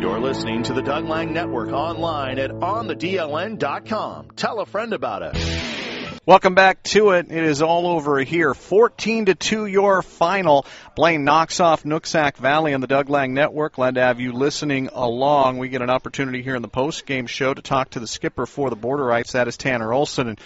You're listening to the Doug Lang Network online at onthedln.com. Tell a friend about us. Welcome back to it. It is all over here. 14 to 2 your final. Blaine knocks off Nooksack Valley on the Doug Lang Network. Glad to have you listening along. We get an opportunity here in the post game show to talk to the skipper for the Borderites. That is Tanner Olson. And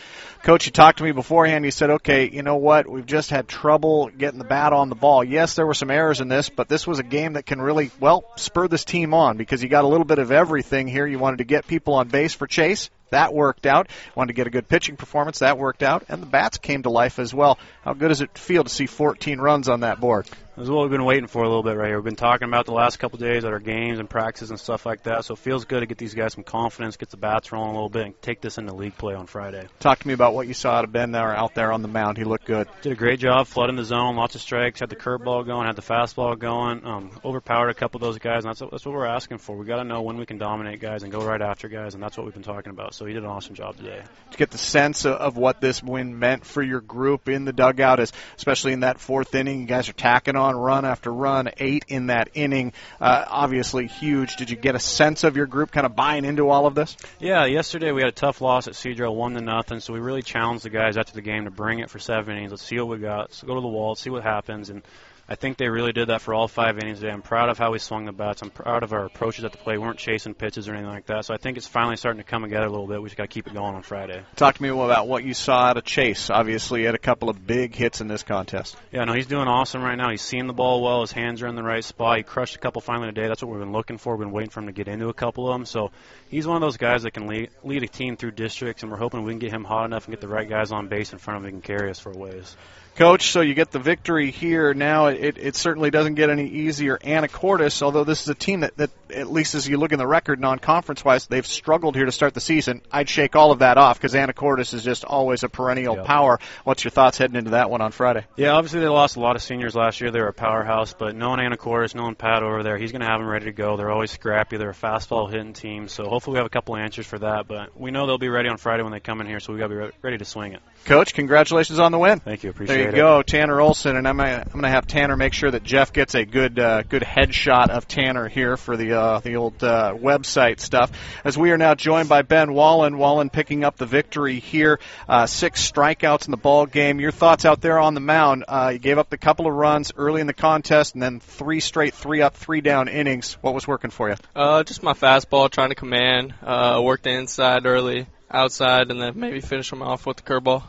coach, you talked to me beforehand. You said, okay, you know what? We've just had trouble getting the bat on the ball. Yes, there were some errors in this, but this was a game that can really, well, spur this team on because you got a little bit of everything here. You wanted to get people on base for Chase. That worked out. Wanted to get a good pitching performance. That worked out. And the bats came to life as well. How good does it feel to see 14 runs on that board? This is what we've been waiting for a little bit right here. We've been talking about the last couple of days at our games and practices and stuff like that. So it feels good to get these guys some confidence, get the bats rolling a little bit, and take this into league play on Friday. Talk to me about what you saw out of Ben there out there on the mound. He looked good. Did a great job flooding the zone, lots of strikes, had the curveball going, had the fastball going, um, overpowered a couple of those guys, and that's, that's what we're asking for. we got to know when we can dominate guys and go right after guys, and that's what we've been talking about. So he did an awesome job today. To get the sense of what this win meant for your group in the dugout, especially in that fourth inning, you guys are tacking on run after run run, eight in that inning. Uh, obviously huge. Did you get a sense of your group kind of buying into all of this? Yeah, yesterday we had a tough loss at Sedro, one to nothing. So we really challenged the guys after the game to bring it for seven innings. Let's see what we got. Let's go to the wall, Let's see what happens, and I think they really did that for all five innings today. I'm proud of how we swung the bats. I'm proud of our approaches at the plate. We weren't chasing pitches or anything like that. So I think it's finally starting to come together a little bit. We just got to keep it going on Friday. Talk to me about what you saw out of Chase. Obviously, he had a couple of big hits in this contest. Yeah, no, he's doing awesome right now. He's seeing the ball well. His hands are in the right spot. He crushed a couple finally today. That's what we've been looking for. We've been waiting for him to get into a couple of them. So he's one of those guys that can lead, lead a team through districts, and we're hoping we can get him hot enough and get the right guys on base in front of him and can carry us for a ways. Coach, so you get the victory here. Now it, it certainly doesn't get any easier. Anacortes, although this is a team that, that at least as you look in the record non-conference wise, they've struggled here to start the season. I'd shake all of that off because Anacortes is just always a perennial yep. power. What's your thoughts heading into that one on Friday? Yeah, obviously they lost a lot of seniors last year. They were a powerhouse, but knowing Anacortes, knowing Pat over there, he's going to have them ready to go. They're always scrappy. They're a fastball hitting team, so hopefully we have a couple answers for that. But we know they'll be ready on Friday when they come in here, so we got to be re- ready to swing it. Coach, congratulations on the win. Thank you. Appreciate it. There you it. go, Tanner Olson, and I'm gonna, I'm gonna have Tanner make sure that Jeff gets a good uh, good headshot of Tanner here for the uh, the old uh, website stuff. As we are now joined by Ben Wallen. Wallen picking up the victory here. Uh, six strikeouts in the ball game. Your thoughts out there on the mound? Uh, you gave up a couple of runs early in the contest, and then three straight three up, three down innings. What was working for you? Uh, just my fastball, trying to command. Worked the inside early, outside, and then maybe finish them off with the curveball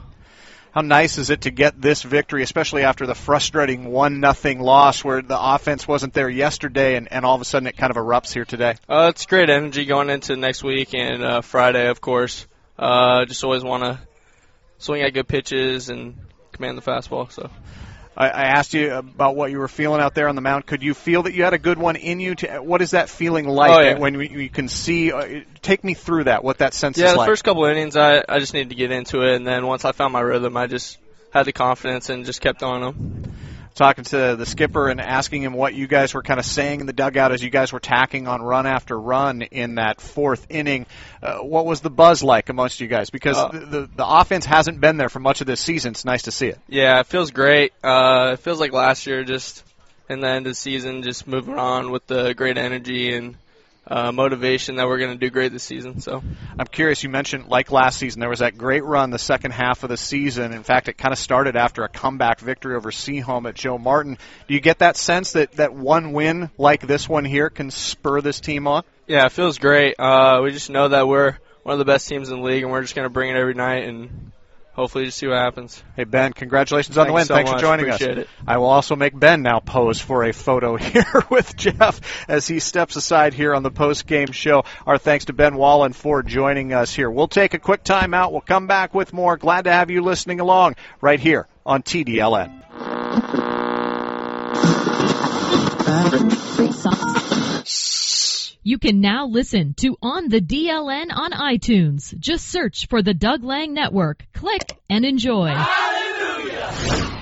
how nice is it to get this victory, especially after the frustrating one nothing loss where the offense wasn't there yesterday, and, and all of a sudden it kind of erupts here today? Uh, it's great energy going into next week and uh, Friday, of course. Uh, just always want to swing at good pitches and command the fastball. So. I, I asked you about what you were feeling out there on the mound. Could you feel that you had a good one in you? To, what is that feeling like oh, yeah. when you, you can see? Uh, take me through that. What that sense yeah, is like. Yeah, the first couple innings, I I just needed to get into it, and then once I found my rhythm, I just had the confidence and just kept on them talking to the skipper and asking him what you guys were kind of saying in the dugout as you guys were tacking on run after run in that fourth inning. Uh, what was the buzz like amongst you guys? Because uh, the, the, the offense hasn't been there for much of this season. It's nice to see it. Yeah, it feels great. Uh, it feels like last year, just in the end of the season, just moving on with the great energy and uh, motivation that we're going to do great this season. So I'm curious. You mentioned like last season, there was that great run the second half of the season. In fact, it kind of started after a comeback victory over Sehome at Joe Martin. Do you get that sense that that one win like this one here can spur this team on? Yeah, it feels great. Uh, we just know that we're one of the best teams in the league, and we're just going to bring it every night and hopefully just see what happens. Hey Ben, congratulations on Thanks the win. So Thanks much. for joining Appreciate us. It. I will also make Ben now pose for a photo here with Jeff as he steps aside here on the post game show. Our thanks to Ben Wallen for joining us here. We'll take a quick time out. We'll come back with more. Glad to have you listening along right here on TDLN. You can now listen to On the DLN on iTunes. Just search for the Doug Lang Network. Click and enjoy. Hallelujah.